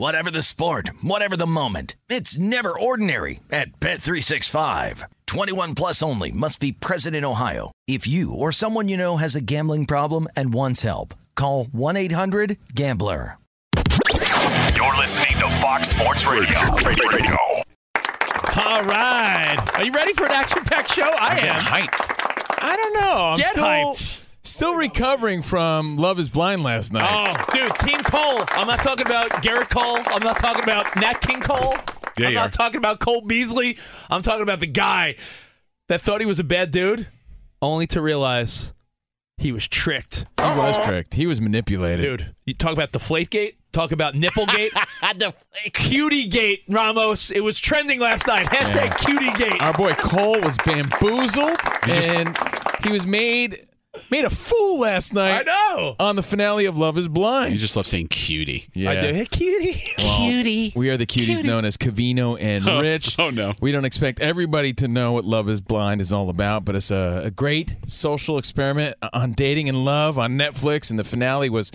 Whatever the sport, whatever the moment. It's never ordinary at Bet365. 21 plus only must be present in Ohio. If you or someone you know has a gambling problem and wants help, call 1-800-GAMBLER. You're listening to Fox Sports Radio. Radio. All right. Are you ready for an action packed show? I am. hyped. I don't know. I'm Get still, hyped. Still recovering from Love is Blind last night. Oh, dude, Team Cole. I'm not talking about Gerrit Cole. I'm not talking about Nat King Cole. Yeah, I'm not are. talking about Cole Beasley. I'm talking about the guy that thought he was a bad dude, only to realize he was tricked. He was tricked. He was manipulated. Dude, you talk about Deflategate, talk about Nipplegate, Cutie-gate, Ramos. It was trending last night. Hashtag Cutie-gate. Our boy Cole was bamboozled, and he was made made a fool last night. I know. on the finale of Love is Blind. You just love saying cutie. yeah. I do. Hey, cutie. Well, We are the cuties known as Covino and oh, Rich. oh, no. We don't expect everybody to know what Love is Blind is all about, but it's a, a great social experiment on dating and love on Netflix, and the finale was.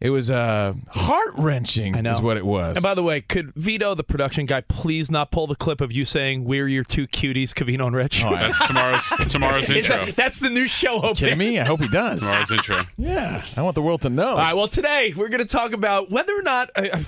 It was uh, heart wrenching, I know. is what it was. And by the way, could Vito, the production guy, please not pull the clip of you saying "We're your two cuties, Covino and Rich"? Oh, That's tomorrow's tomorrow's intro. that- that's the new show kidding opening. me? I hope he does. Tomorrow's intro. Yeah, I want the world to know. All right. Well, today we're going to talk about whether or not uh,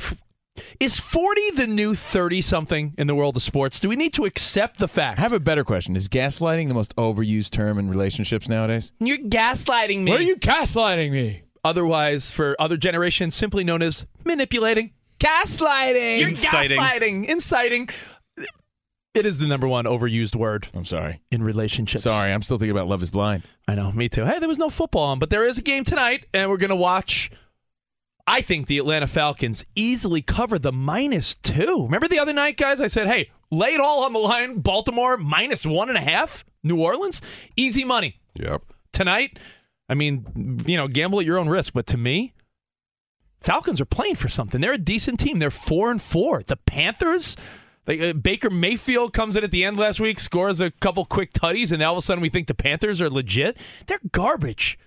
is forty the new thirty-something in the world of sports. Do we need to accept the fact? I have a better question. Is gaslighting the most overused term in relationships nowadays? You're gaslighting me. What are you gaslighting me? Otherwise, for other generations, simply known as manipulating. Gaslighting. You're Inciting. gaslighting, inciting. It is the number one overused word I'm sorry. in relationships. Sorry, I'm still thinking about Love is Blind. I know, me too. Hey, there was no football on, but there is a game tonight, and we're going to watch. I think the Atlanta Falcons easily cover the minus two. Remember the other night, guys? I said, hey, lay it all on the line. Baltimore minus one and a half. New Orleans, easy money. Yep. Tonight, I mean, you know, gamble at your own risk, but to me, Falcons are playing for something. They're a decent team. They're four and four. The Panthers, they, uh, Baker Mayfield comes in at the end last week, scores a couple quick tutties, and all of a sudden we think the Panthers are legit. They're garbage.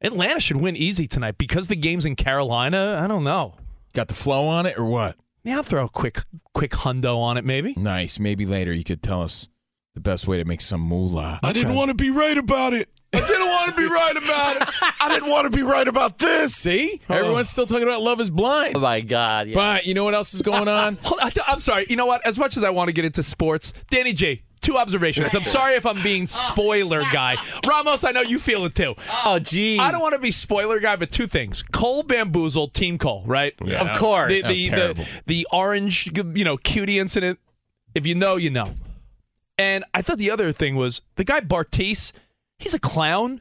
Atlanta should win easy tonight because the game's in Carolina. I don't know. Got the flow on it or what? Yeah, I'll throw a quick, quick hundo on it, maybe. Nice. Maybe later you could tell us the best way to make some moolah. I didn't want to be right about it. I didn't want to be right about it. I didn't want to be right about this. See? Everyone's still talking about Love is Blind. Oh my God! Yeah. But you know what else is going on? Hold on, I'm sorry. You know what? As much as I want to get into sports, Danny J. Two observations. I'm sorry if I'm being spoiler guy. Ramos, I know you feel it too. oh, geez. I don't want to be spoiler guy, but two things: Cole bamboozled, Team Cole, right? Yeah, Of course. The, That's the, terrible. the the orange, you know, cutie incident. If you know, you know. And I thought the other thing was the guy Bartise. He's a clown,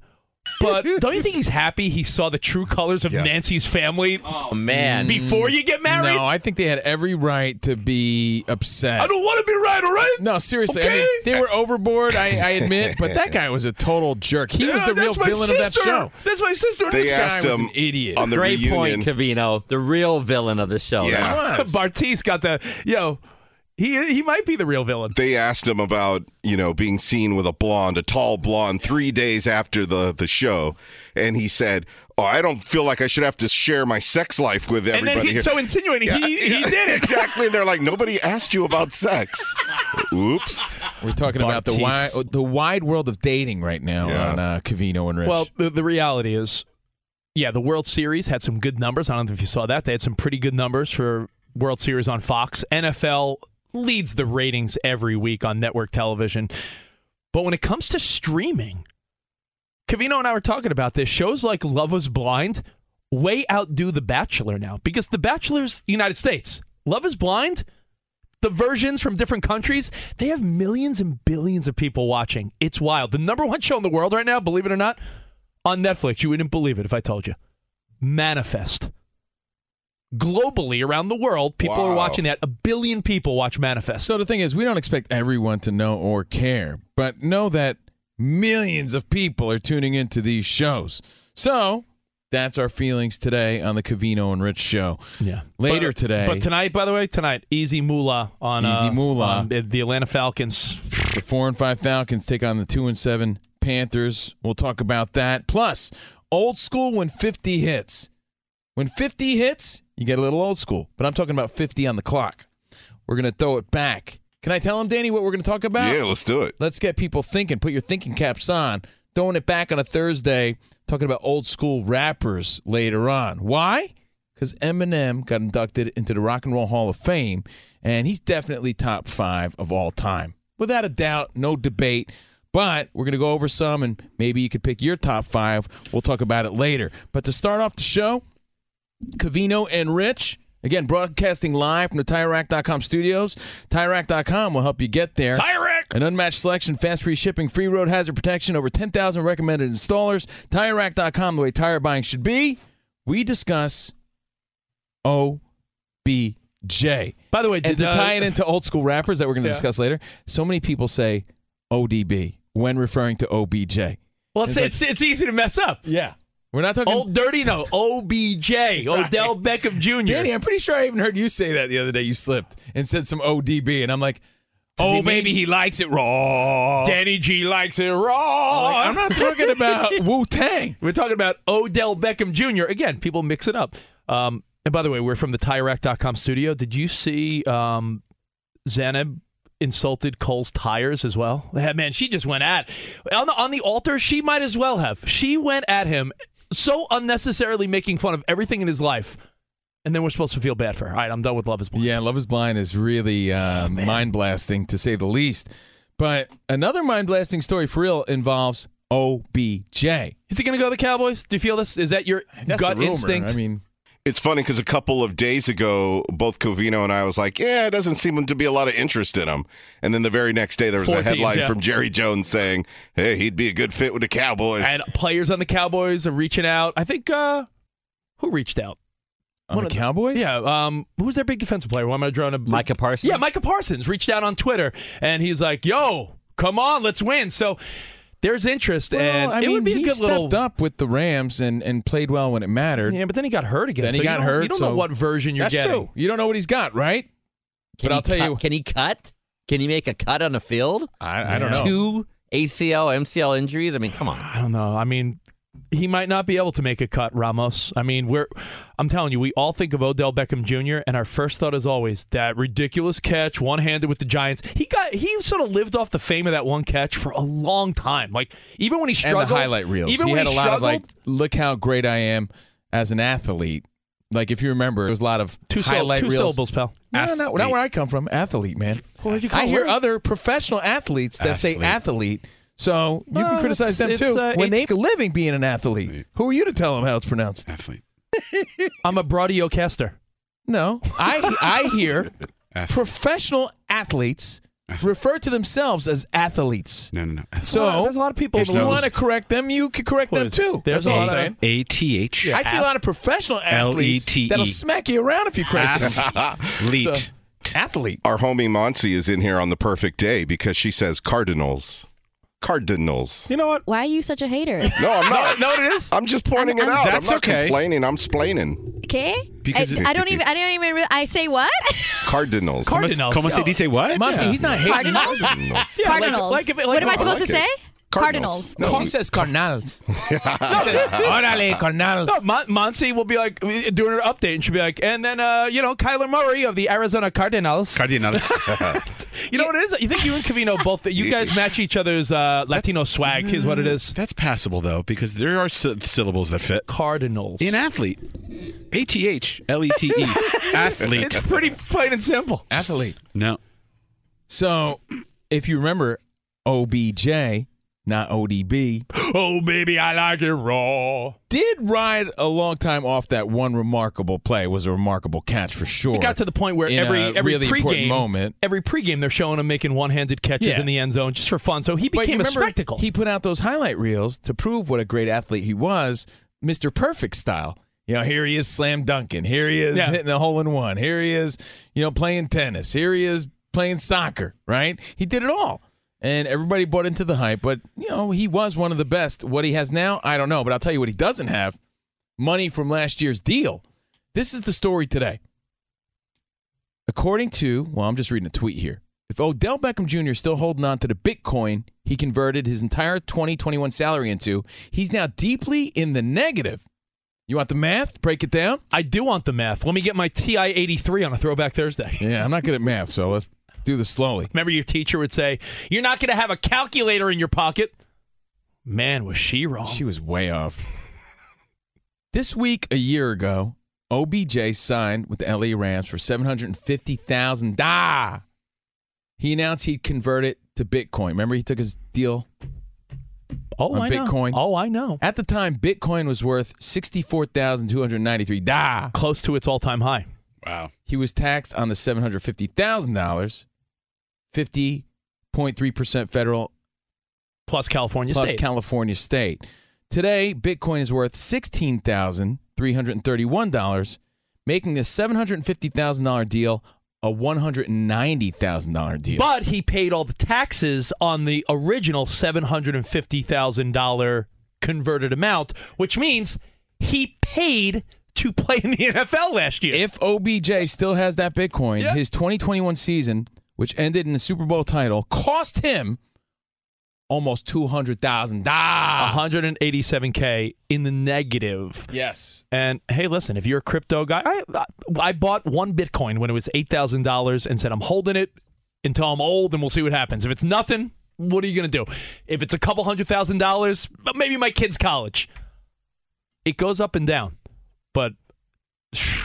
But don't you think he's happy he saw the true colors of Yeah. Nancy's family Oh man. before you get married? No, I think they had every right to be upset. I don't want to be right, all right? No, seriously. I mean, Okay. they were overboard. I, I admit, but that guy was a total jerk. He was Yeah, the real that's my villain of that sister. show. That's my sister. They This guy asked was him an idiot. on the Great reunion. point, Covino. The real villain of the show. Yeah. Bartise got the yo. He he might be the real villain. they asked him about you know being seen with a blonde, a tall blonde, three days after the the show, and he said, "Oh, I don't feel like I should have to share my sex life with And everybody then here." so insinuating. he he Yeah, did it. exactly. They're like, nobody asked you about sex. Oops. We're talking about the wide, the wide world of dating right now Yeah. on uh, Covino and Rich. Well, the, the reality is, yeah, the World Series had some good numbers. I don't know if you saw that. They had some pretty good numbers for World Series on Fox. NFL leads the ratings every week on network television. But when it comes to streaming, Covino and I were talking about this. Shows like Love Was Blind way outdo The Bachelor now because The Bachelor's United States. Love Is Blind, the versions from different countries, they have millions and billions of people watching. It's wild. The number one show in the world right now, believe it or not, on Netflix. You wouldn't believe it if I told you. Manifest. Globally, around the world, people are watching that. A billion people watch Manifest. so the thing is, we don't expect everyone to know or care, but know that millions of people are tuning into these shows. So that's our feelings today on the Covino and Rich show. Yeah. Later But- today, But tonight, by the way, tonight, Easy Moolah on Easy uh, Moolah. on the the Atlanta Falcons. the four and five Falcons take on the two and seven Panthers. We'll talk about that. Plus, old school when 50 hits. When 50 hits, you get a little old school. But I'm talking about 50 on the clock. We're going to throw it back. Can I tell them, Danny, what we're going to talk about? Yeah, let's do it. Let's get people thinking. Put your thinking caps on. Throwing it back on a Thursday, talking about old school rappers later on. Why? Because Eminem got inducted into the Rock and Roll Hall of Fame, and he's definitely top five of all time. Without a doubt, no debate. But we're going to go over some, and maybe you could pick your top five. We'll talk about it later. But to start off the show, Covino and Rich. Again, broadcasting live from the TireRack.com studios. TireRack.com will help you get there. Tire Rack! An unmatched selection, fast free shipping, free road hazard protection, over 10,000 recommended installers. TireRack.com, the way tire buying should be. We discuss OBJ. By the way, And did, to uh, tie it into old school rappers that we're going to Yeah. discuss later, so many people say ODB when referring to OBJ. well, it's, it's it's, it's easy to mess up. Yeah. We're not talking. Old dirty, no. OBJ, Odell Beckham Jr. Danny, I'm pretty sure I even heard you say that the other day. You slipped and said some ODB, and I'm like, oh, he maybe mean- he likes it raw. Danny G likes it raw. Like, I'm not talking about Wu Tang. We're talking about Odell Beckham Jr. Again, people mix it up. Um, and by the way, we're from the TireRack.com studio. Did you see um, Zanab insulted Cole's tires as well? Man, she just went at on the on the altar. She might as well have. She went at him so unnecessarily, making fun of everything in his life. And then we're supposed to feel bad for her. All right, I'm done with Love Is Blind. Yeah, Love is Blind is really uh, mind blasting to say the least. But another mind blasting story for real involves OBJ. Is he going to go to the Cowboys? Do you feel this? Is that your That's gut instinct? I mean, It's funny because a couple of days ago, both Covino and I was like, "Yeah, it doesn't seem to be a lot of interest in him." And then the very next day, there was Four a headline yeah. from Jerry Jones saying, "Hey, he'd be a good fit with the Cowboys." and players on the Cowboys are reaching out. I think uh who reached out? on One the of the- Cowboys? Yeah, um who's their big defensive player? Why am I drawing a Micah Parsons. Yeah, Micah Parsons reached out on Twitter and he's like, "Yo, come on, let's win." So there's interest Well, and I it mean, would be a he good stepped little up with the Rams and, and played well when it mattered. Yeah, but then he got hurt again. Then he so you got don't- hurt. You don't so know what version you're That's getting. true. You don't know what he's got, right? Can but he I'll tell cut- you- Can he cut? Can he make a cut on the field? I, I don't know. Two ACL, MCL injuries. I mean, come on. I don't know. I mean, he might not be able to make a cut, Ramos. I mean, we're I'm telling you, we all think of Odell Beckham Jr. and our first thought is always that ridiculous catch, one-handed with the Giants. He got he sort of lived off the fame of that one catch for a long time. Like even when he struggled, and the highlight reels. Even he when had he a lot of like, look how great I am as an athlete. Like if you remember, there was a lot of two, highlight two reels. syllables, pal. No, no, not where I come from. Athlete, man. What'd you call I hear it? other professional athletes that say athlete. So you Well, can criticize them it's- too uh, when they it's- make a living being an athlete. Who are you to tell them how it's pronounced? Athlete. I'm a broadiocaster. No, I I hear professional athletes refer to themselves as athletes. No, no, no. So there's a lot of people. if you want to correct them, you can correct them too. there's That's all I'm saying. A T H. I see a lot of professional athletes L-E-T-E. that'll smack you around if you correct them. Leet. So, athlete. Our homie Monsi is in here on the perfect day because she says Cardinals. Cardinals. You know what? Why are you such a hater? No, I'm not. No, it is. I'm just pointing I'm- it I'm- out. That's I'm not okay. complaining. I'm splaining. Okay. Because I, it- I don't even. I don't even. Re- I say what? Cardinals. Cardinals. Como se dice what? Monty, he's not hating. Cardinals. Cardinals. Yeah, like- Cardinals. like if like what am I if- supposed like to it. say? Cardinals. Cardinals. She says Cardinals. she says, Orale, Cardinals. No, Mon- Monty will be like doing her update, and she'll be like, and then uh, you know Kyler Murray of the Arizona Cardinals. Cardinals. you know what it is? You think you and Covino both? You guys match each other's uh, Latino swag. Is what it is. That's passable though, because there are sy- syllables that fit. Cardinals. In athlete, A T H L E T E, athlete. It's pretty plain and simple. Athlete. No, So, if you remember, OBJ, not ODB, Oh baby, I like it raw. did ride a long time off that one remarkable play. It was a remarkable catch for sure. It got to the point where In every every really important pregame moment. every pregame they're showing him making one-handed catches Yeah. in the end zone just for fun. So he became a spectacle. He put out those highlight reels to prove what a great athlete he was, Mr. Perfect style. You know, here he is slam dunking. Here he is Yeah. hitting a hole in one. Here he is, you know, playing tennis. Here he is playing soccer, right? He did it all. And everybody bought into the hype, but you know, he was one of the best. What he has now, I don't know, but I'll tell you what he doesn't have. Money from last year's deal. This is the story today. According to, well, I'm just reading a tweet here. If Odell Beckham Jr. is still holding on to the Bitcoin he converted his entire 2021 salary into, he's now deeply in the negative. You want the math? Break it down? I do want the math. Let me get my TI 83 on a Throwback Thursday. Yeah, I'm not good at math, so let's do this slowly. Remember, your teacher would say, You're not going to have a calculator in your pocket. Man, was she wrong. She was way off. This week, a year ago, OBJ signed with the LA Rams for $750,000. Ah! He announced he'd convert it to Bitcoin. Remember, he took his deal oh, on I Bitcoin? know. Oh, I know. At the time, Bitcoin was worth sixty-four thousand two hundred ninety-three. Da. Close to its all time high. wow. He was taxed on the seven hundred fifty thousand dollars, fifty point three percent federal Plus California plus State. California state. Today, Bitcoin is worth sixteen thousand three hundred thirty-one dollars, making the seven hundred fifty thousand dollar deal a one hundred ninety thousand dollar deal. but he paid all the taxes on the original $750,000 converted amount, which means he paid to play in the NFL last year. if OBJ still has that Bitcoin, Yeah. his 2021 season, which ended in the Super Bowl title, cost him almost two hundred thousand dollars. 187K in the negative. Yes. And hey, listen, if you're a crypto guy, I, I bought one Bitcoin when it was $8,000 and said, I'm holding it until I'm old and we'll see what happens. If it's nothing, what are you going to do? If it's a couple hundred thousand dollars, maybe my kid's college. It goes up and down. But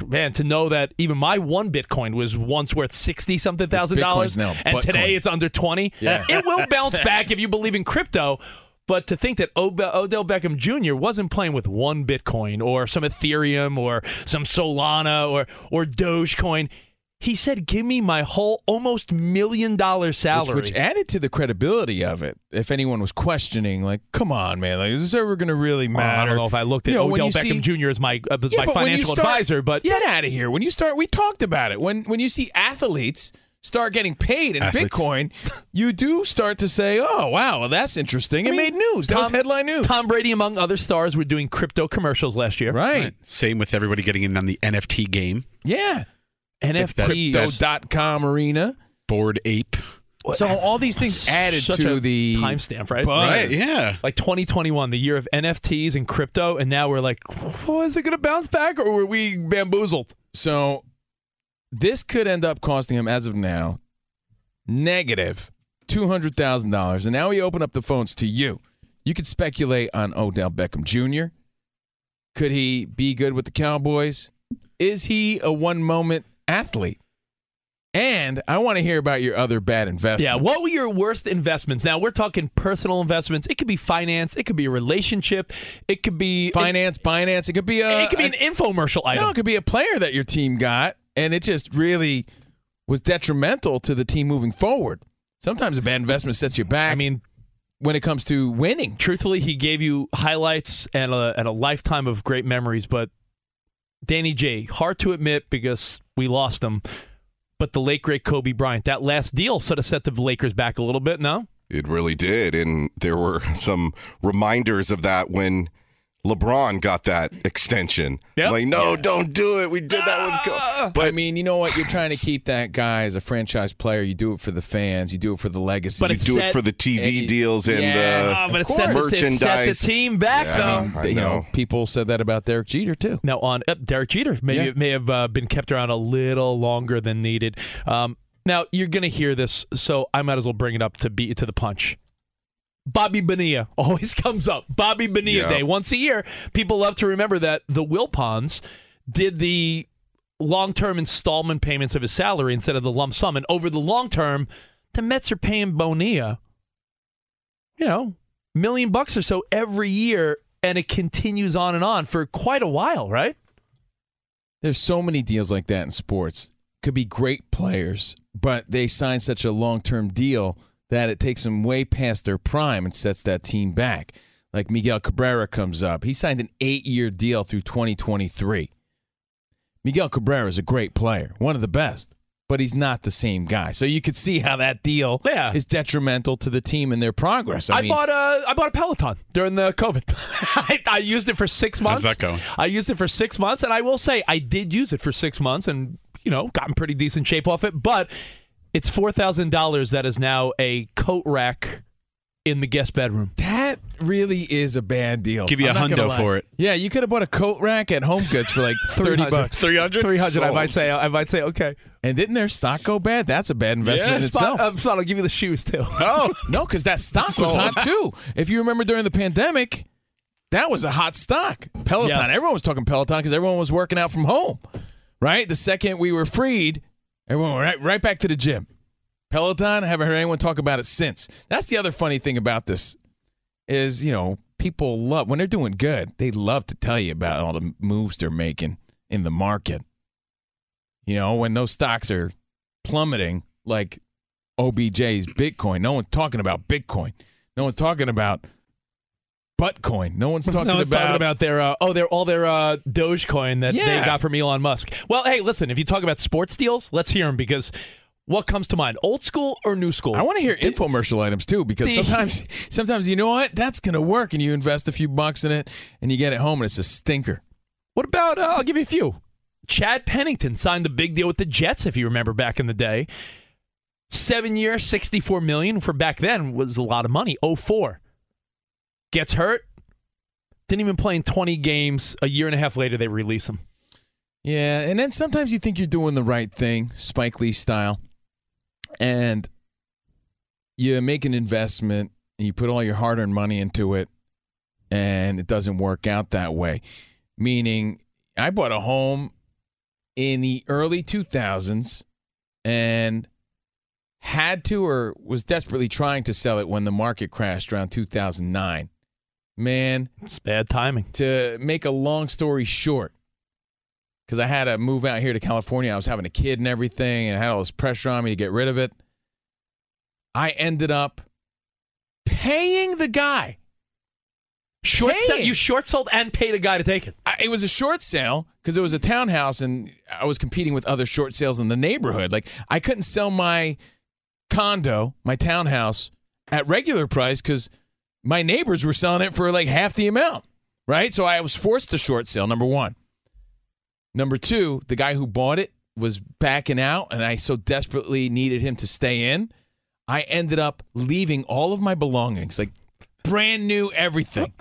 man, to know that even my one Bitcoin was once worth 60 something thousand dollars and today it's under 20, Yeah. it will bounce back if you believe in crypto. But to think that Ob- Odell Beckham Jr. wasn't playing with one Bitcoin or some Ethereum or some Solana or or Dogecoin, he said, "Give me my whole almost million dollar salary." Which, which added to the credibility of it. If anyone was questioning, like, come on, man, like, is this ever going to really Well, matter? I don't know if I looked at You know, Odell Beckham see- Jr. as my uh, Yeah, my but when you financial start- advisor, but get out of here. When you start, we talked about it. When when you see athletes start getting paid in Athletes. Bitcoin, you do start to say, "Oh, wow, well, that's interesting." It made news. That was headline news. Tom Brady, among other stars, were doing crypto commercials last year. right? Same with everybody getting in on the NFT game. Yeah. NFTs. Crypto.com arena. Bored Ape. So all these things added Such to a the timestamp, right? buzz. Right. Yeah. Like 2021, the year of NFTs and crypto, and now we're like, oh, is it going to bounce back or were we bamboozled? So this could end up costing him, as of now, negative two hundred thousand dollars. And now we open up the phones to you. You could speculate on Odell Beckham Jr. Could he be good with the Cowboys? Is he a one moment athlete? And I want to hear about your other bad investments. Yeah. What were your worst investments? Now we're talking personal investments. It could be finance. It could be a relationship. It could be finance, finance? It could be a. It, could be an infomercial item. No, it could be a player that your team got, and it just really was detrimental to the team moving forward. Sometimes a bad investment sets you back. I mean, when it comes to winning. truthfully, he gave you highlights and a, and a lifetime of great memories. But Danny J, hard to admit because we lost him. But the late great Kobe Bryant, that last deal sort of set the Lakers back a little bit. No, It really did. And there were some reminders of that when LeBron got that extension. Yep. Like, no, don't do it. We did that with Ah. Kobe. But I mean, you know what? You're trying to keep that guy as a franchise player. You do it for the fans. You do it for the legacy. But You do set- it for the TV and- deals and Yeah. Ah, the but it set, the, it set the team back Yeah. though. I mean, I you know, know. people said that about Derek Jeter too. Now on uh, Derek Jeter, maybe Yeah. it may have uh, been kept around a little longer than needed. Um, now you're going to hear this, so I might as well bring it up to beat it to the punch. Bobby Bonilla always comes up. Bobby Bonilla Yeah. Day once a year. People love to remember that the Wilpons did the long-term installment payments of his salary instead of the lump sum, and over the long term, the Mets are paying Bonilla, you know, million bucks or so every year, and it continues on and on for quite a while, right? There's so many deals like that in sports. Could be great players, but they sign such a long-term deal that it takes them way past their prime and sets that team back. Like Miguel Cabrera comes up. He signed an eight-year deal through 2023. Miguel Cabrera is a great player, one of the best, but he's not the same guy. So you could see how that deal Yeah. is detrimental to the team and their progress. I, I, mean, bought a I bought a Peloton during the COVID. I, I used it for six months. How's that going? I used it for six months, and I will say I did use it for six months, and you know, got in pretty decent shape off it. But it's four thousand dollars that is now a coat rack in the guest bedroom. That really is a bad deal. Give you I'm a hundo for it. Yeah, you could have bought a coat rack at Home Goods for like thirty bucks. 300? Three hundred, I might say. I might say okay. And didn't their stock go bad? That's a bad investment in Spot, itself. uh, Spot, I'll give you the shoes too. Oh, no, because that stock was hot too. If you remember during the pandemic, that was a hot stock. Peloton. Yeah. Everyone was talking Peloton because everyone was working out from home. Right. The second we were freed, everyone right right back to the gym. Peloton. I haven't heard anyone talk about it since. That's the other funny thing about this is you know people love when they're doing good. They love to tell you about all the moves they're making in the market. You know when those stocks are plummeting like OBJ's Bitcoin. No one's talking about Bitcoin. No one's talking about Buttcoin. No one's talking no one's about, talking about their uh, oh, their all their uh, Dogecoin that they got from Elon Musk. Well, hey, listen, if you talk about sports deals, let's hear them because what comes to mind, old school or new school? I want to hear infomercial items too because The- sometimes sometimes you know what that's going to work and you invest a few bucks in it and you get it home and it's a stinker. What about? Uh, I'll give you a few. Chad Pennington signed the big deal with the Jets, if you remember back in the day. Seven years, sixty-four million for back then was a lot of money. Oh four, gets hurt, didn't even play in twenty games. A year and a half later, they release him. Yeah, and then sometimes you think you're doing the right thing, Spike Lee style, and you make an investment and you put all your hard-earned money into it, and it doesn't work out that way. Meaning, I bought a home in the early 2000s and had to or was desperately trying to sell it when the market crashed around 2009. Man, It's bad timing. to make a long story short, because I had to move out here to California. I was having a kid and everything, and I had all this pressure on me to get rid of it. I ended up paying the guy. Short Paying. sell, you short sold and paid a guy to take it. I, it was a short sale because it was a townhouse, and I was competing with other short sales in the neighborhood. Like I couldn't sell my condo, my townhouse, at regular price because my neighbors were selling it for like half the amount. Right, so I was forced to short sale. Number one. Number two, the guy who bought it was backing out, and I so desperately needed him to stay in. I ended up leaving all of my belongings, like brand new everything.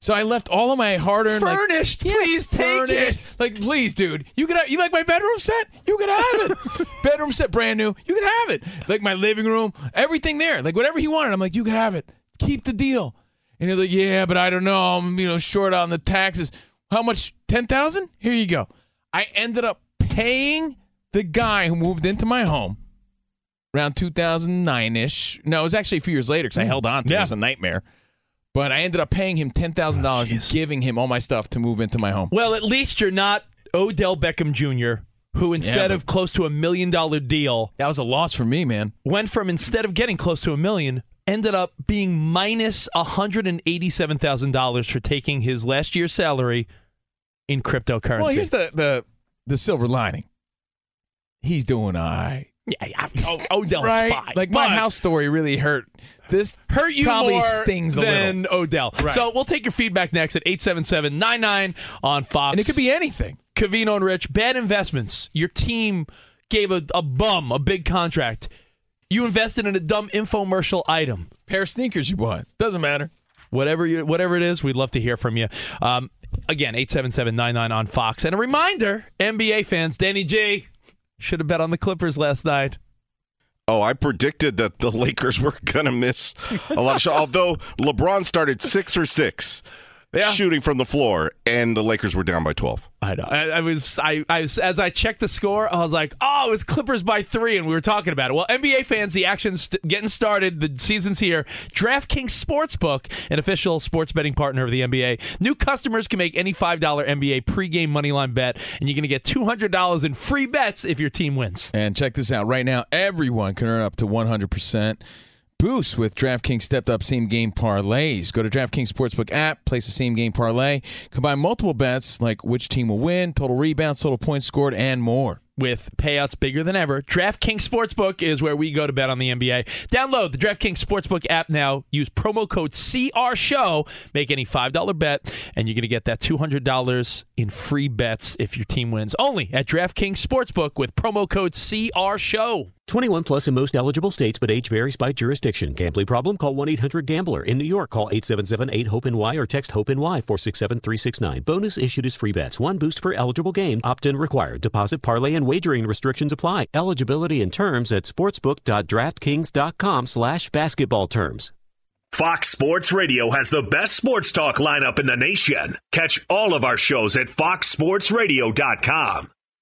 So I left all of my hard-earned, like, Furnished, please take it. Like, please, dude, you could have, you like my bedroom set? You could have it. bedroom set, brand new. You could have it. Like my living room, everything there. Like whatever he wanted. I'm like, you could have it. Keep the deal. And he's like, yeah, but I don't know. I'm you know short on the taxes. How much? Ten thousand? Here you go. I ended up paying the guy who moved into my home around 2009 ish. No, it was actually a few years later because I hmm. held on to it. Yeah. It was a nightmare. But I ended up paying him ten thousand dollars ah, and giving him all my stuff to move into my home. Well, at least you're not Odell Beckham Jr. who instead but- of close to a million dollar deal, That was a loss for me, man. went from instead of getting close to a million, ended up being minus $187,000 for taking his last year's salary in cryptocurrency. Well, here's the the the silver lining. He's doing all right. yeah, yeah. Oh, Odell's right? fine. Like my house story really hurt. This hurt you probably more stings a than little. Odell. Right. So we'll take your feedback next at 877-99 on Fox. And it could be anything. Covino and Rich, bad investments. Your team gave a, a bum a big contract. You invested in a dumb infomercial item. Pair of sneakers you bought. Doesn't matter. Whatever you, whatever it is, we'd love to hear from you. Um, again, 877-99 on Fox. And a reminder, NBA fans, Danny G should have bet on the Clippers last night. Oh, I predicted that the Lakers were going to miss a lot of shots. Although LeBron started six or six Yeah. shooting from the floor, and the Lakers were down by 12. I know. I, I was. I, I was. As I checked the score, I was like, "Oh, it was Clippers by three, and we were talking about it. Well, NBA fans, the action's st- getting started. The season's here. DraftKings Sportsbook, an official sports betting partner of the NBA. New customers can make any five dollar NBA pregame moneyline bet, and you're going to get two hundred dollars in free bets if your team wins. And check this out. Right now, everyone can earn up to 100% boost with DraftKings stepped up same game parlays. Go to DraftKings Sportsbook app, place a same game parlay, combine multiple bets like which team will win, total rebounds, total points scored, and more. with payouts bigger than ever. DraftKings Sportsbook is where we go to bet on the NBA. Download the DraftKings Sportsbook app now. Use promo code CR Make any $5 bet, and you're going to get that $200 in free bets if your team wins. Only at DraftKings Sportsbook with promo code CR 21 plus in most eligible states, but age varies by jurisdiction. Gambling problem? Call 1 800 Gambler. In New York, call 877 8 HOPE NY or text HOPE NY 467 369. Bonus issued as free bets. One boost per eligible game. Opt in required. Deposit, parlay, and wagering restrictions apply. Eligibility and terms at sportsbook.draftkings.com slash basketball terms. Fox Sports Radio has the best sports talk lineup in the nation. Catch all of our shows at foxsportsradio.com.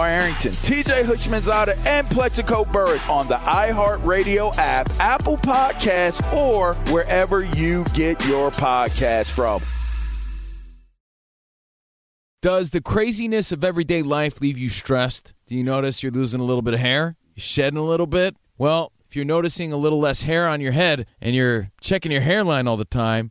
Arrington, TJ Houshmandzadeh, and Plaxico Burress on the iHeartRadio app, Apple Podcasts, or wherever you get your podcast from. Does the craziness of everyday life leave you stressed? Do you notice you're losing a little bit of hair? You're shedding a little bit? Well, if you're noticing a little less hair on your head and you're checking your hairline all the time,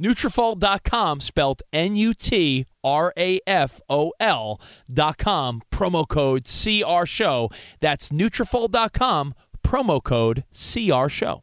Nutrafol.com, spelled N-U-T-R-A-F-O-L dot com, promo code CR Show. That's Nutrafol.com, promo code CR Show.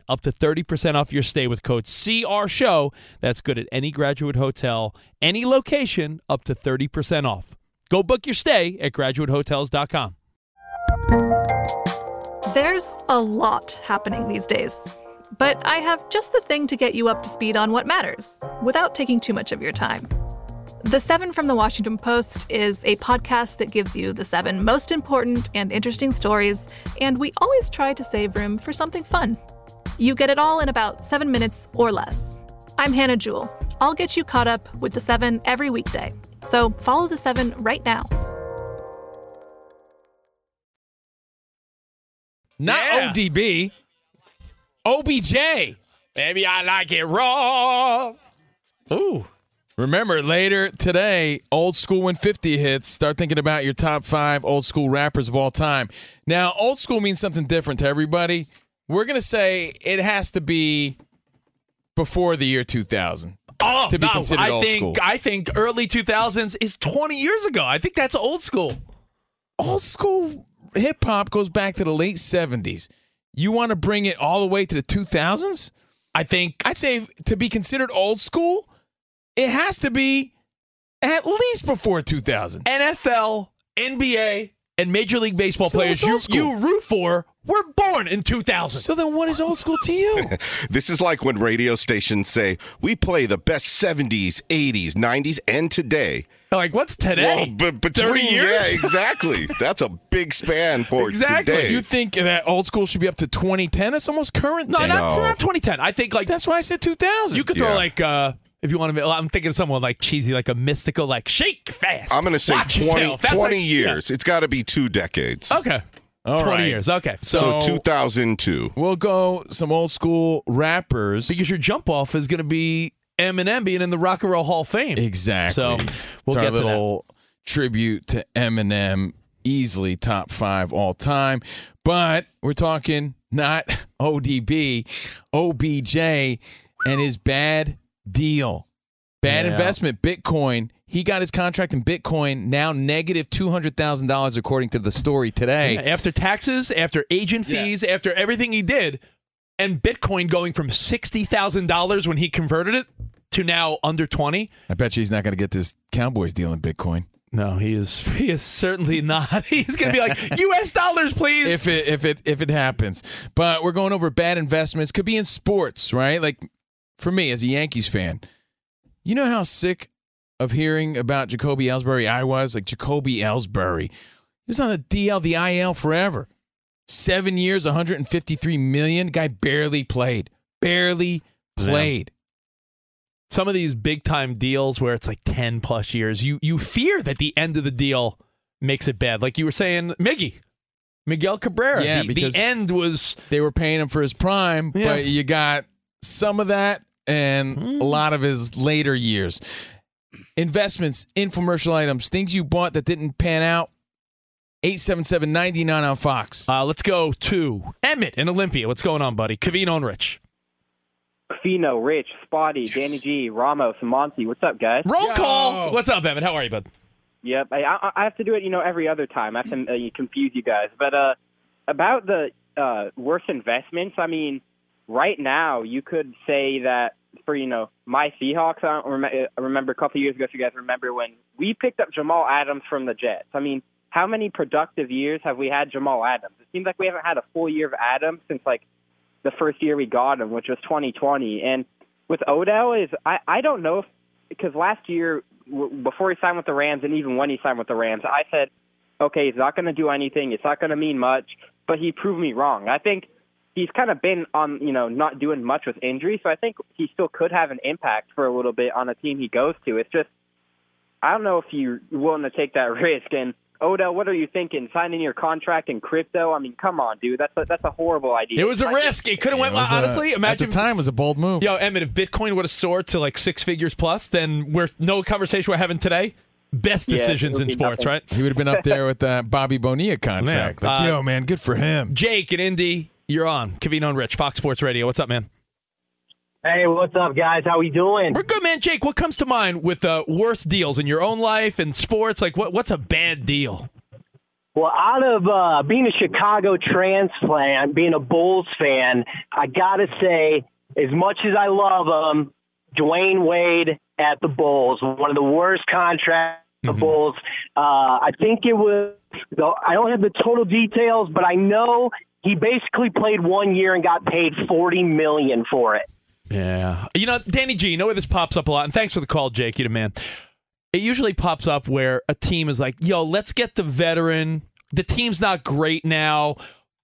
up to 30% off your stay with code CR Show. That's good at any graduate hotel, any location, up to 30% off. Go book your stay at graduatehotels.com. There's a lot happening these days. But I have just the thing to get you up to speed on what matters without taking too much of your time. The Seven from the Washington Post is a podcast that gives you the seven most important and interesting stories, and we always try to save room for something fun. You get it all in about seven minutes or less. I'm Hannah Jewell. I'll get you caught up with the seven every weekday. So follow the seven right now. Not ODB. OBJ. Maybe I like it raw. Ooh. Remember, later today, Old School Win 50 hits. Start thinking about your top five old school rappers of all time. Now, old school means something different to everybody. We're going to say it has to be before the year 2000 Oh, to be no, considered I old think, school. I think early 2000s is 20 years ago. I think that's old school. Old school hip hop goes back to the late 70s. You want to bring it all the way to the 2000s? I think I'd say to be considered old school, it has to be at least before 2000. NFL, NBA, and Major League Baseball So players it's you, school. you root for were born in 2000. So then what is old school to you? This is like when radio stations say, we play the best 70s, 80s, 90s, and today. Like, what's today? Well, but between, 30 years? yeah, exactly. That's a big span for Exactly. today. You think that old school should be up to 2010? It's almost current. no, not, No. not 2010. I think like That's why I said 2000. you could throw Yeah. like uh if you want to. I'm thinking of someone like cheesy, like a mystical, like shake fast. I'm going to say Watch 20, 20 like- years. It's got to be two decades. Okay, All 20 right. years. Okay, So, So- 2002. We'll go some old school rappers. because your jump off is going to be Eminem being in the Rock and Roll Hall of Fame. exactly. So we'll it's our get to that. little tribute to Eminem, easily top five all time. But we're talking not ODB, OBJ, and his bad deal. Bad Yeah. investment, Bitcoin. He got his contract in Bitcoin, now negative $200,000, according to the story today. Yeah, after taxes, after agent fees, after everything he did, and Bitcoin going from sixty thousand dollars when he converted it to now under twenty. I bet you he's not going to get this Cowboys deal in Bitcoin. No, he is. He is certainly not. He's going to be like U.S. dollars, please. if it if it if it happens. But we're going over bad investments. Could be in sports, right? Like for me as a Yankees fan, you know how sick of hearing about Jacoby Ellsbury I was. Like Jacoby Ellsbury, he was on the DL, the IL forever. Seven years, 153 million. Guy barely played. Barely played. Some of these big time deals where it's like ten plus years, you you fear that the end of the deal makes it bad. Like you were saying, Miggy, Miguel Cabrera. Yeah, the, because- the end was They were paying him for his prime, Yeah. but you got some of that and a lot of his later years. Investments, infomercial items, things you bought that didn't pan out. 877-99 on Fox. Uh, let's go to Emmett in Olympia. What's going on, buddy? Covino and Rich. Covino, Rich, Spotty, Danny G, Ramos, and Monty. What's up, guys? Roll call. What's up, Emmett? How are you, bud? Yep, I, I, I have to do it, you know, every other time. I have to uh, confuse you guys. But uh, about the uh, worst investments, I mean, right now you could say that for you know my Seahawks. I, rem- I remember a couple years ago, if you guys remember when we picked up Jamal Adams from the Jets. I mean, how many productive years have we had Jamal Adams? It seems like we haven't had a full year of Adams since like the first year we got him, which was 2020. And with Odell, is I I don't know if because last year before he signed with the Rams and even when he signed with the Rams, I said, okay, he's not going to do anything. It's not going to mean much. But he proved me wrong. I think he's kind of been on, you know, not doing much with injury. So I think he still could have an impact for a little bit on a team he goes to. It's just, I don't know if you're willing to take that risk. And Odell, what are you thinking? Signing your contract in crypto? I mean, come on, dude. That's a, that's a horrible idea. It was a risk. It could have went. It was a- honestly, imagine at the time it was a bold move. Yo, Emmett, if Bitcoin would have soared to like six figures plus, then we're no conversation we're having today. Best decisions it in be sports, nothing. right? He would have been up there with that Bobby Bonilla contract. Man, like, uh, yo, man, good for him. Jake in Indy, you're on. Covino and Rich, Fox Sports Radio. What's up, man? Hey, what's up, guys? How we doing? We're good, man. Jake, what comes to mind with uh, worst deals in your own life and sports? Like, what, what's a bad deal? Well, out of uh, being a Chicago transplant, being a Bulls fan, I gotta say, as much as I love him, Dwyane Wade at the Bulls, one of the worst contracts the Bulls. Uh, I think it was. I don't have the total details, but I know he basically played one year and got paid forty million for it. Yeah. You know, Danny G, you know where this pops up a lot? And thanks for the call, Jake. You the man. It usually pops up where a team is like, yo, let's get the veteran. The team's not great now,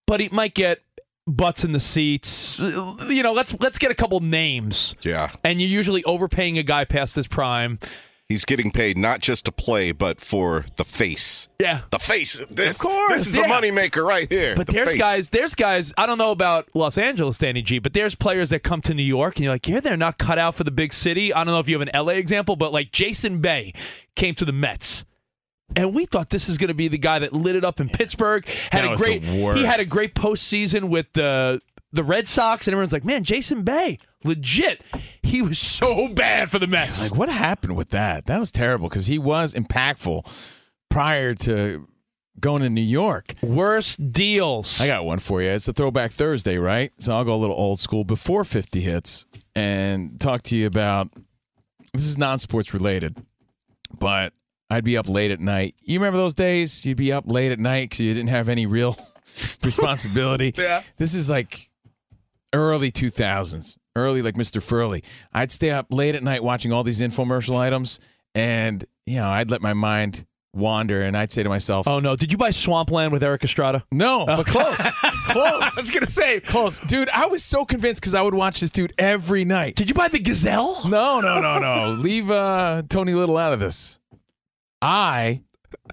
but he might get butts in the seats. You know, let's let's get a couple names. Yeah. And you're usually overpaying a guy past his prime. He's getting paid not just to play, but for the face. Yeah. The face. This, Of course, This is yeah. the moneymaker right here. But the there's face. guys, there's guys. I don't know about Los Angeles, Danny G, but there's players that come to New York, and you're like, yeah, they're not cut out for the big city. I don't know if you have an LA example, but like Jason Bay came to the Mets. And we thought this is going to be the guy that lit it up in Pittsburgh. Had That a was the great, he had a great postseason with the the Red Sox, and everyone's like, man, Jason Bay, legit. He was so bad for the Mets. Like, what happened with that? That was terrible because he was impactful prior to going to New York. Worst deals. I got one for you. It's a throwback Thursday, right? So I'll go a little old school before 50 hits and talk to you about this is non sports related, but I'd be up late at night. You remember those days? You'd be up late at night because you didn't have any real responsibility. Yeah. This is like early 2000s, early like Mr. Furley. I'd stay up late at night watching all these infomercial items, and you know I'd let my mind wander, and I'd say to myself, "Oh no, did you buy Swampland with Erik Estrada?" No, but close, close. I was gonna say close, dude. I was so convinced because I would watch this dude every night. Did you buy the Gazelle? No, no, no, no. Leave uh, Tony Little out of this. I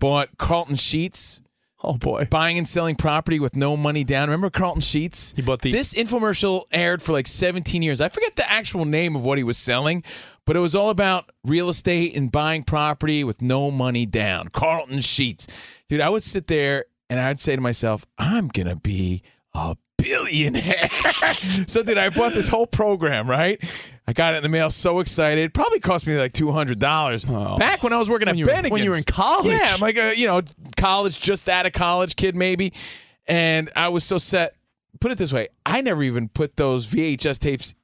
bought Carleton Sheets. Oh boy, buying and selling property with no money down. Remember Carleton Sheets? He bought the This infomercial aired for like 17 years. I forget the actual name of what he was selling, but it was all about real estate and buying property with no money down. Carleton Sheets. Dude, I would sit there and I'd say to myself, I'm going to be a billionaire. so, dude, I bought this whole program, right? I got it in the mail, so excited. Probably cost me like $200. Back when I was working When at Bennigan's. when you were in college. Yeah, I'm like a, you know, college, just out of college kid maybe. And I was so set. Put it this way, I never even put those VHS tapes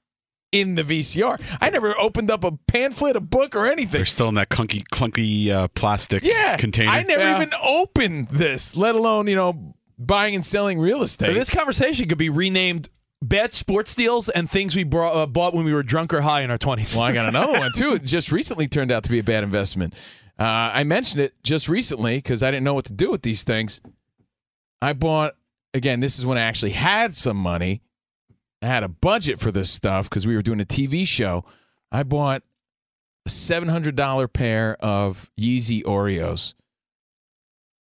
in the VCR. I never opened up a pamphlet, a book, or anything. They're still in that clunky, clunky uh, plastic Yeah, container. I never even opened this, let alone you know buying and selling real estate. This conversation could be renamed "Bad Sports Deals and Things We brought, uh, Bought When We Were Drunk or High in Our 20s. Well, I got another one too. It just recently turned out to be a bad investment. Uh, I mentioned it just recently because I didn't know what to do with these things. I bought again. This is when I actually had some money. I had a budget for this stuff because we were doing a TV show. I bought a seven hundred dollar pair of Yeezy Oreos.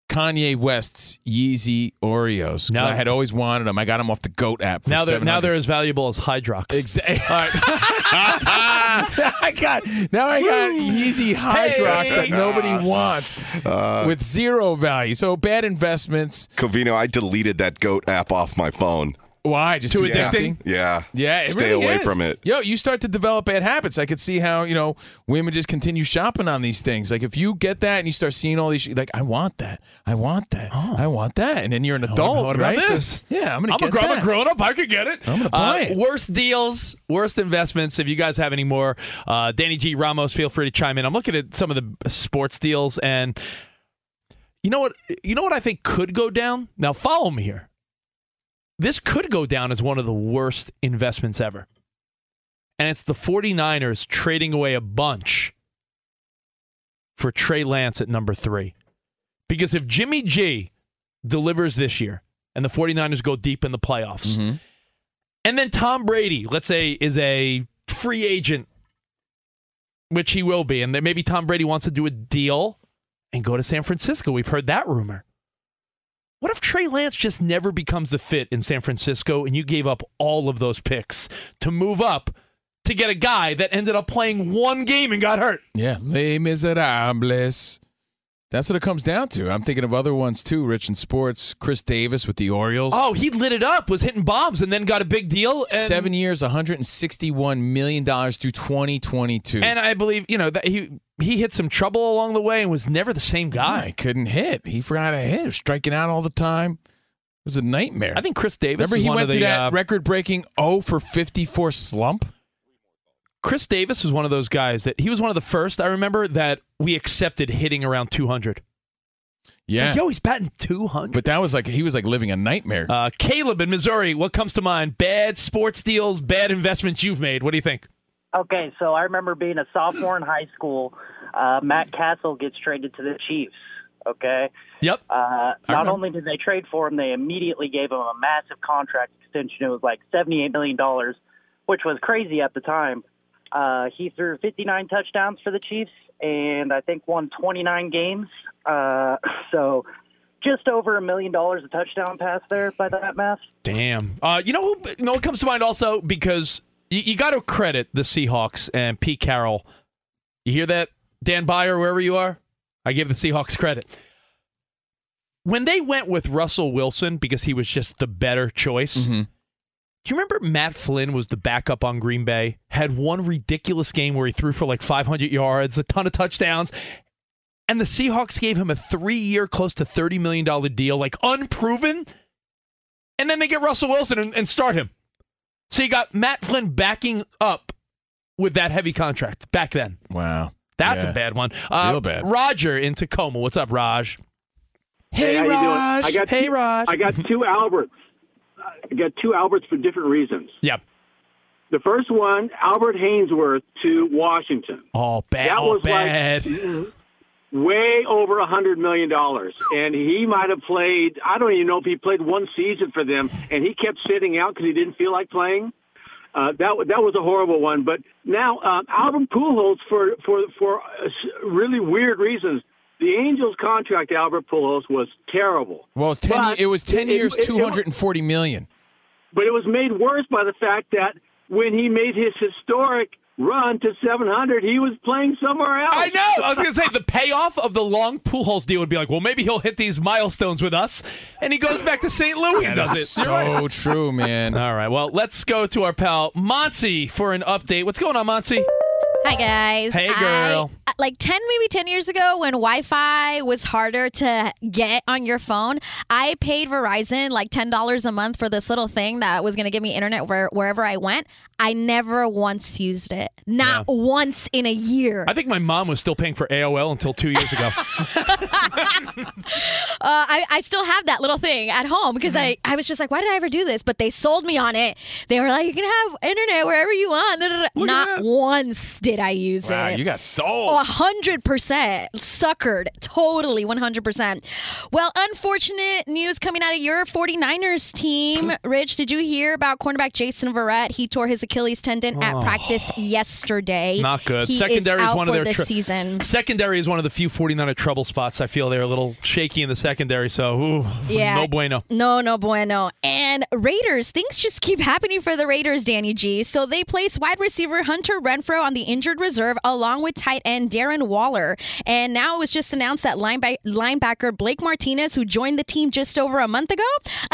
Kanye West's Yeezy Oreos. Now- I had always wanted them. I got them off the Goat app. For now they're now they're as valuable as Hydrox. Exactly. I got now I got Yeezy Hydrox that nobody ah. wants uh, with zero value. So bad investments. Covino, I deleted that goat app off my phone. Why? Just Too too addicting? addicting? Yeah. Yeah, it Stay really away is. from it. Yo, you start to develop bad habits. I could see how you know women just continue shopping on these things. Like if you get that and you start seeing all these, like I want that, I want that, oh. I want that, and then you're an adult, what about right? this? Yeah, I'm gonna I'm get a, gr- I'm that. a grown up. I could get it. I'm gonna buy Uh, it. Worst deals, worst investments. If you guys have any more, uh, Danny G. Ramos, feel free to chime in. I'm looking at some of the sports deals, and you know what? You know what I think could go down. Now follow me here. This could go down as one of the worst investments ever. And it's the 49ers trading away a bunch for Trey Lance at number three. Because if Jimmy G delivers this year and the 49ers go deep in the playoffs, Mm-hmm. and then Tom Brady, let's say, is a free agent, which he will be, and then maybe Tom Brady wants to do a deal. and go to San Francisco. We've heard that rumor. What if Trey Lance just never becomes the fit in San Francisco and you gave up all of those picks to move up to get a guy that ended up playing one game and got hurt? Yeah, Les Miserables. That's what it comes down to. I'm thinking of other ones too, Rich in sports. Chris Davis with the Orioles. Oh, he lit it up, was hitting bombs, and then got a big deal. And, Seven years, 161 million dollars through 2022. And I believe you know that he he hit some trouble along the way and was never the same guy. I couldn't hit. He forgot to hit. He was striking out all the time. It was a nightmare. I think Chris Davis. Remember he went through the, that uh, record-breaking 0 for 54 slump. Chris Davis was one of those guys that he was one of the first I remember that we accepted hitting around 200. Yeah. like, yo, he's batting 200. But that was like he was like living a nightmare. Uh, Caleb in Missouri, what comes to mind? Bad sports deals, bad investments you've made. What do you think? Okay, so I remember being a sophomore in high school. Uh, Matt Cassel gets traded to the Chiefs. Okay. Yep. Uh, not only did they trade for him, they immediately gave him a massive contract extension. It was like seventy-eight million dollars, which was crazy at the time. Uh, he threw fifty-nine touchdowns for the Chiefs, and I think won twenty-nine games. Uh, so just over a million dollars a touchdown pass there by that math. Damn. Uh, you know who? You know what comes to mind also because you, you got to credit the Seahawks and Pete Carroll. You hear that, Dan Byer, wherever you are? I give the Seahawks credit. When they went with Russell Wilson because he was just the better choice. Mm-hmm. Do you remember Matt Flynn was the backup on Green Bay? Had one ridiculous game where he threw for like 500 yards, a ton of touchdowns, and the Seahawks gave him a three-year, close to $30 million deal, like unproven and then they get Russell Wilson and, and start him. So you got Matt Flynn backing up with that heavy contract back then. Wow. That's Yeah. a bad one. Uh, Real bad. Roger in Tacoma. What's up, Raj? Hey, how you doing? I got hey, two, Raj. I got two Alberts. I got two Alberts for different reasons. Yep. The first one, Albert Haynesworth to Washington. Oh, bad. That oh, was like- bad. Way over a hundred million dollars, and he might have played. I don't even know if he played one season for them, and he kept sitting out because he didn't feel like playing. Uh, that that was a horrible one. But now um, Albert Pujols for for for uh, really weird reasons. The Angels contract to Albert Pujols was terrible. Well, it's 10 But it was 10 it- years, it- it- 240 million. But it was made worse by the fact that when he made his historic run to 700, he was playing somewhere else. I know. I was going to say the payoff of the long Pujols deal would be like, well, maybe he'll hit these milestones with us, and he goes back to St. Louis and That does is it. So right. true, man. All right. Well, let's go to our pal Monty for an update. What's going on, Monty? Hi guys. Hey, girl. uh, like 10 maybe 10 years ago when Wi-Fi was harder to get on your phone, I paid Verizon like $10 a month for this little thing that was going to give me internet where, wherever I went. I never once used it. Not Yeah. once in a year. I think my mom was still paying for AOL until two years ago. Uh, I, I still have that little thing at home because I, I was just like, why did I ever do this? But they sold me on it. They were like, you can have internet wherever you want. Da. Not once did I use Wow, it. you got sold. A hundred percent suckered. Totally, one hundred percent. Well, unfortunate news coming out of your 49ers team. Rich, did you hear about cornerback Jason Verrett? He tore his Achilles tendon at Oh. practice yesterday. Not good. He secondary is, is one of their season. Secondary is one of the few 49er trouble spots. I feel they're a little shaky in the secondary, so ooh, Yeah. no bueno. No, no bueno. And Raiders, things just keep happening for the Raiders, Danny G. So they place wide receiver Hunter Renfrow on the injured reserve along with tight end Darren Waller. And now it was just announced that lineback- linebacker Blake Martinez, who joined the team just over a month ago,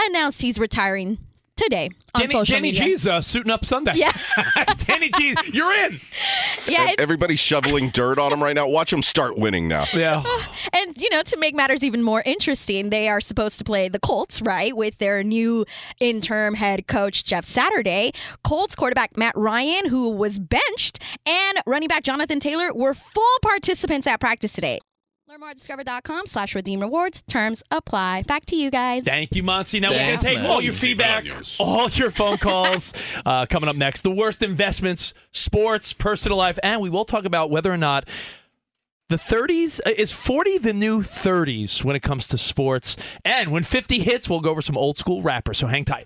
announced he's retiring today on Danny, social Danny media. G's uh, suiting up Sunday. Yeah. Danny G, you're in. Yeah, And everybody's shoveling dirt on him right now. Watch him start winning now. Yeah. And, you know, to make matters even more interesting, they are supposed to play the Colts, right, with their new interim head coach, Jeff Saturday. Colts quarterback Matt Ryan, who was benched, and running back Jonathan Taylor were full participants at practice today. Learn more at discover.com slash redeem rewards. Terms apply. Back to you guys. Thank you, Monty. Now we're going to take man. all your feedback, all your phone calls uh, coming up next. The worst investments, sports, personal life, and we will talk about whether or not the 30s uh, is 40 the new 30s when it comes to sports. And when 50 hits, we'll go over some old school rappers. So hang tight.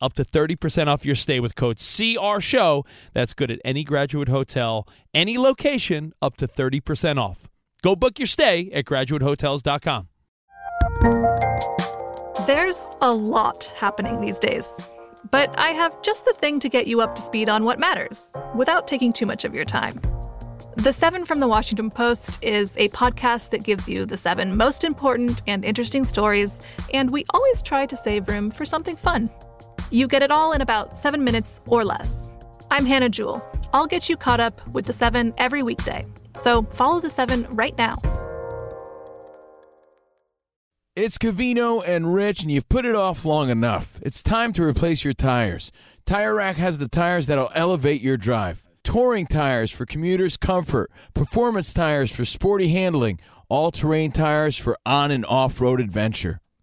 up to 30% off your stay with code CR Show. That's good at any graduate hotel, any location, up to 30% off. Go book your stay at graduatehotels.com. There's a lot happening these days. But I have just the thing to get you up to speed on what matters without taking too much of your time. The Seven from the Washington Post is a podcast that gives you the seven most important and interesting stories, and we always try to save room for something fun. You get it all in about seven minutes or less. I'm Hannah Jewell. I'll get you caught up with the seven every weekday. So follow the seven right now. It's Covino and Rich, and you've put it off long enough. It's time to replace your tires. Tire Rack has the tires that'll elevate your drive. Touring tires for commuters' comfort, performance tires for sporty handling, all terrain tires for on and off road adventure.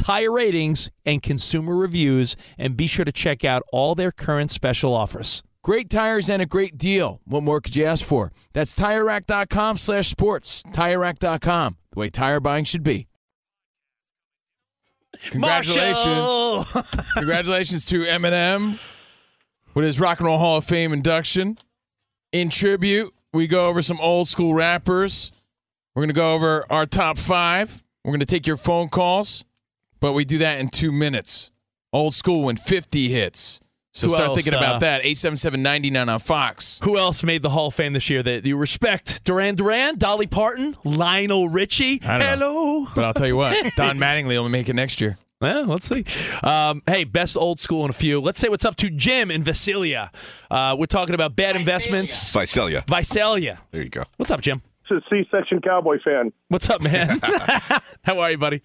tire ratings, and consumer reviews, and be sure to check out all their current special offers. Great tires and a great deal. What more could you ask for? That's TireRack.com slash sports. TireRack.com, the way tire buying should be. Congratulations. Congratulations to Eminem with his Rock and Roll Hall of Fame induction. In tribute, we go over some old school rappers. We're going to go over our top five. We're going to take your phone calls, but we do that in two minutes. Old school when 50 hits. So Who start else, thinking uh, about that. 877-99 on Fox. Who else made the Hall of Fame this year that you respect? Duran Duran, Dolly Parton, Lionel Richie. I don't know. Hello. But I'll tell you what, Don Mattingly will make it next year. Well, let's see. Um, hey, best old school in a few. Let's say what's up to Jim in Visalia. Uh, we're talking about bad investments. Visalia. Visalia. There you go. What's up, Jim? It's a C-section Cowboy fan. What's up, man? How are you, buddy?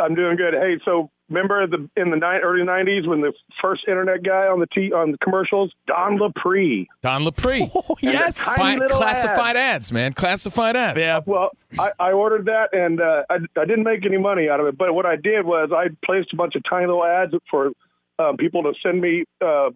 I'm doing good. Hey, so remember the in the ni- early '90s when the first internet guy on the t on the commercials, Don Lapre. Don Lapre. Oh, yes. Fi- classified ads, man. Classified ads. Yeah. Well, I, I ordered that and uh, I, I didn't make any money out of it. But what I did was I placed a bunch of tiny little ads for um, people to send me uh,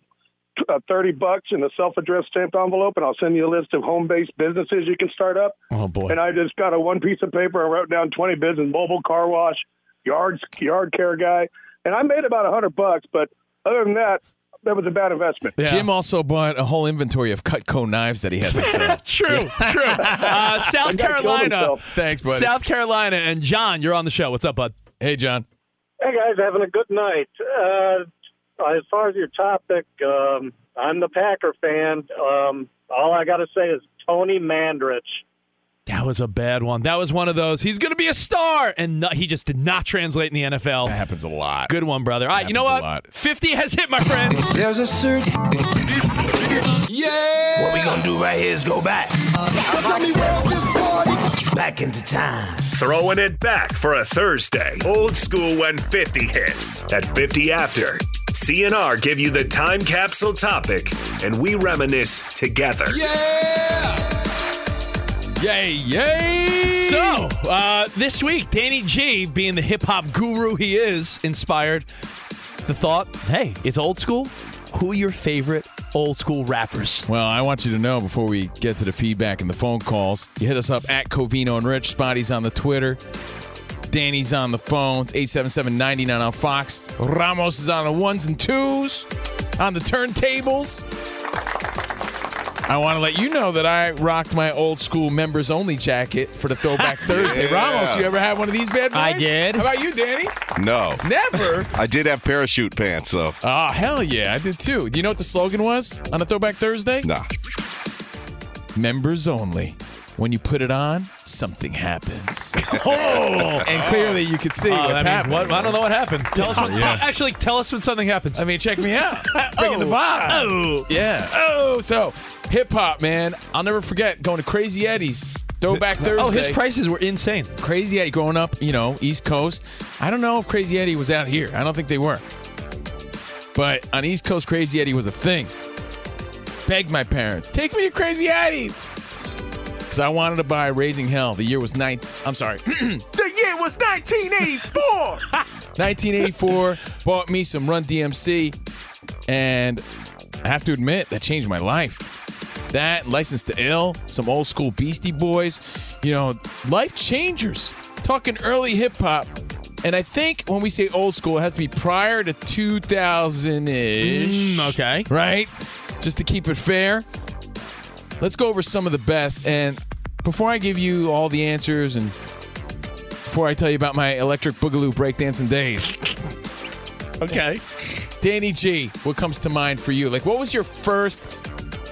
t- uh, 30 bucks in a self-addressed stamped envelope, and I'll send you a list of home-based businesses you can start up. Oh boy. And I just got a one piece of paper and wrote down 20 business, mobile car wash, yard yard care guy, and I made about a hundred bucks. But other than that, that was a bad investment. Jim also bought a whole inventory of Cutco knives that he had to sell. true, true. Uh, South That guy killed Carolina. Thanks, buddy. South Carolina and John, you're on the show. What's up, bud? Hey, John. Hey guys, having a good night. Uh, as far as your topic, um, I'm the Packer fan. Um, all I got to say is Tony Mandarich. That was a bad one. That was one of those. He's going to be a star, and no, he just did not translate in the NFL. That happens a lot. Good one, brother. All right, you know what? a lot. Fifty has hit, my friend. There's a certain. Yeah. What we gonna do right here is go back. back into time. Throwing it back for a Thursday. Old school when 50 hits. At 50 after, CNR give you the time capsule topic, and we reminisce together. Yeah! Yay, yay! So, uh, this week, Danny G, being the hip hop guru he is, inspired the thought hey, it's old school. Who are your favorite old school rappers? Well, I want you to know before we get to the feedback and the phone calls, you hit us up at Covino and Rich. Spotty's on the Twitter. Danny's on the phones, 877-99 on Fox. Ramos is on the ones and twos, on the turntables. I want to let you know that I rocked my old school members only jacket for the Throwback Thursday. Yeah. Ramos, you ever had one of these bad boys? I did. How about you, Danny? No. Never. I did have parachute pants though. Oh, hell yeah, I did too. Do you know what the slogan was on a Throwback Thursday? Nah. Members only. When you put it on, something happens. Oh! and clearly you could see Oh, what's that happening. what- I don't know what happened. Tell us oh, what, Yeah. Actually, tell us when something happens. I mean, check me out. Bringing the Oh. vibe. Oh. Yeah. Oh, so hip hop, man. I'll never forget going to Crazy Eddie's. Throwback Thursday. Oh, his prices were insane. Crazy Eddie growing up, you know, East Coast. I don't know if Crazy Eddie was out here. I don't think they were. But on East Coast, Crazy Eddie was a thing. Begged my parents, take me to Crazy Eddie's. Because I wanted to buy Raising Hell. The year was nine. I'm sorry. the year was 1984. 1984. Bought me some Run DMC. And I have to admit, that changed my life. That, License to Ill, some old school Beastie Boys, you know, life changers. Talking early hip hop. And I think when we say old school, it has to be prior to 2000 ish. Mm, okay. Right? Just to keep it fair. Let's go over some of the best. And before I give you all the answers and before I tell you about my electric boogaloo breakdancing days. Okay. Danny G, what comes to mind for you? Like, what was your first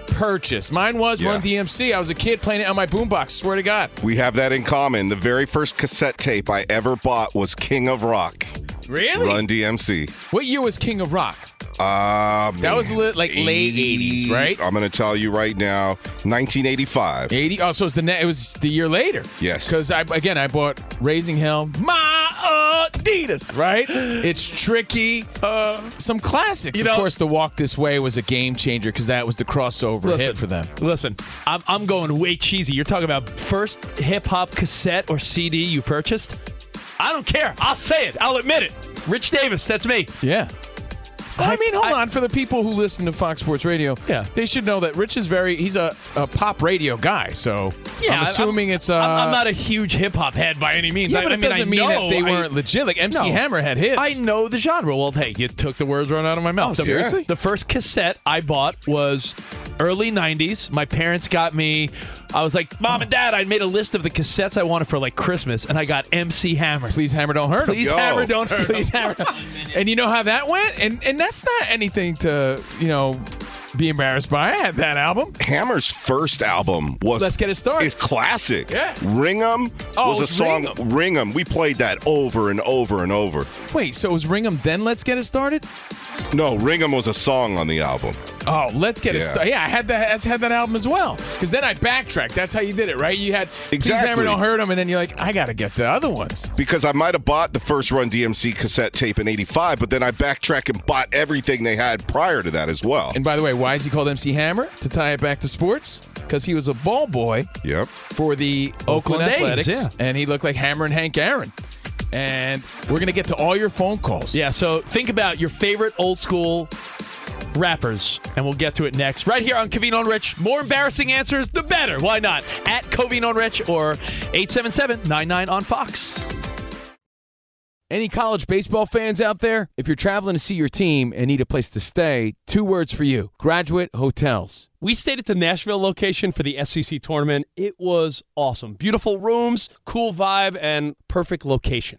purchase? Mine was Yeah. Run DMC. I was a kid playing it on my boombox. Swear to God. We have that in common. The very first cassette tape I ever bought was King of Rock. Really? Run DMC. What year was King of Rock? Uh, That was lit, like late 80s, right? I'm going to tell you right now, 1985. 80. Oh, so it's the ne- it was the year later. Yes. Because I again I bought Raising Hell, my Adidas, right? It's tricky. Uh, some classics. you of know- course, the Walk This Way was a game changer because that was the crossover hit for them. Listen, I'm, I'm going way cheesy. You're talking about first hip hop cassette or CD you purchased? I don't care. I'll say it. I'll admit it. Rich Davis, that's me. Yeah. Well, I mean, hold on. For the people who listen to Fox Sports Radio, Yeah. they should know that Rich is very, he's a, a pop radio guy. So I'm assuming it's. Uh, I'm, I'm not a huge hip hop head by any means. Yeah, I, but I it mean, doesn't I mean that they weren't legit. Like MC No. Hammer had hits. I know the genre. Well, hey, you took the words right out of my mouth. Oh, The- seriously? The first cassette I bought was early 90s. My parents got me. I was like, Mom and Dad, I made a list of the cassettes I wanted for like Christmas, and I got MC Hammer. Please Hammer don't hurt. Please Hammer don't hurt Please. Hammer. and you know how that went? And and that's not anything to you know be embarrassed by. I had that album. Hammer's first album was Let's Get It Started. It's classic. Yeah. Ring 'em Oh, was a song. Ring 'em. Ring 'em. We played that over and over and over. Wait, so it was Ring 'em then Let's Get It Started? No, Ring 'em was a song on the album. Oh, Let's Get It Yeah. Started. Yeah, I had that. I had that album as well. Because then I backtracked. That's how you did it, right? You had Please Exactly. Hammer Don't Hurt Him, and then you're like, I got to get the other ones. Because I might have bought the first Run DMC cassette tape in '85, but then I backtracked and bought everything they had prior to that as well. And by the way, why is he called MC Hammer? To tie it back to sports? Because he was a ball boy Yep. for the Oakland, Oakland A's, Athletics, yeah. and he looked like Hammer and Hank Aaron. And we're gonna get to all your phone calls. Yeah, so think about your favorite old school rappers, and we'll get to it next. Right here on Covino and Rich. More embarrassing answers, the better. Why not? At Covino and Rich or 877-99 on Fox. Any college baseball fans out there? If you're traveling to see your team and need a place to stay, two words for you graduate hotels. We stayed at the Nashville location for the SEC tournament. It was awesome. Beautiful rooms, cool vibe, and perfect location.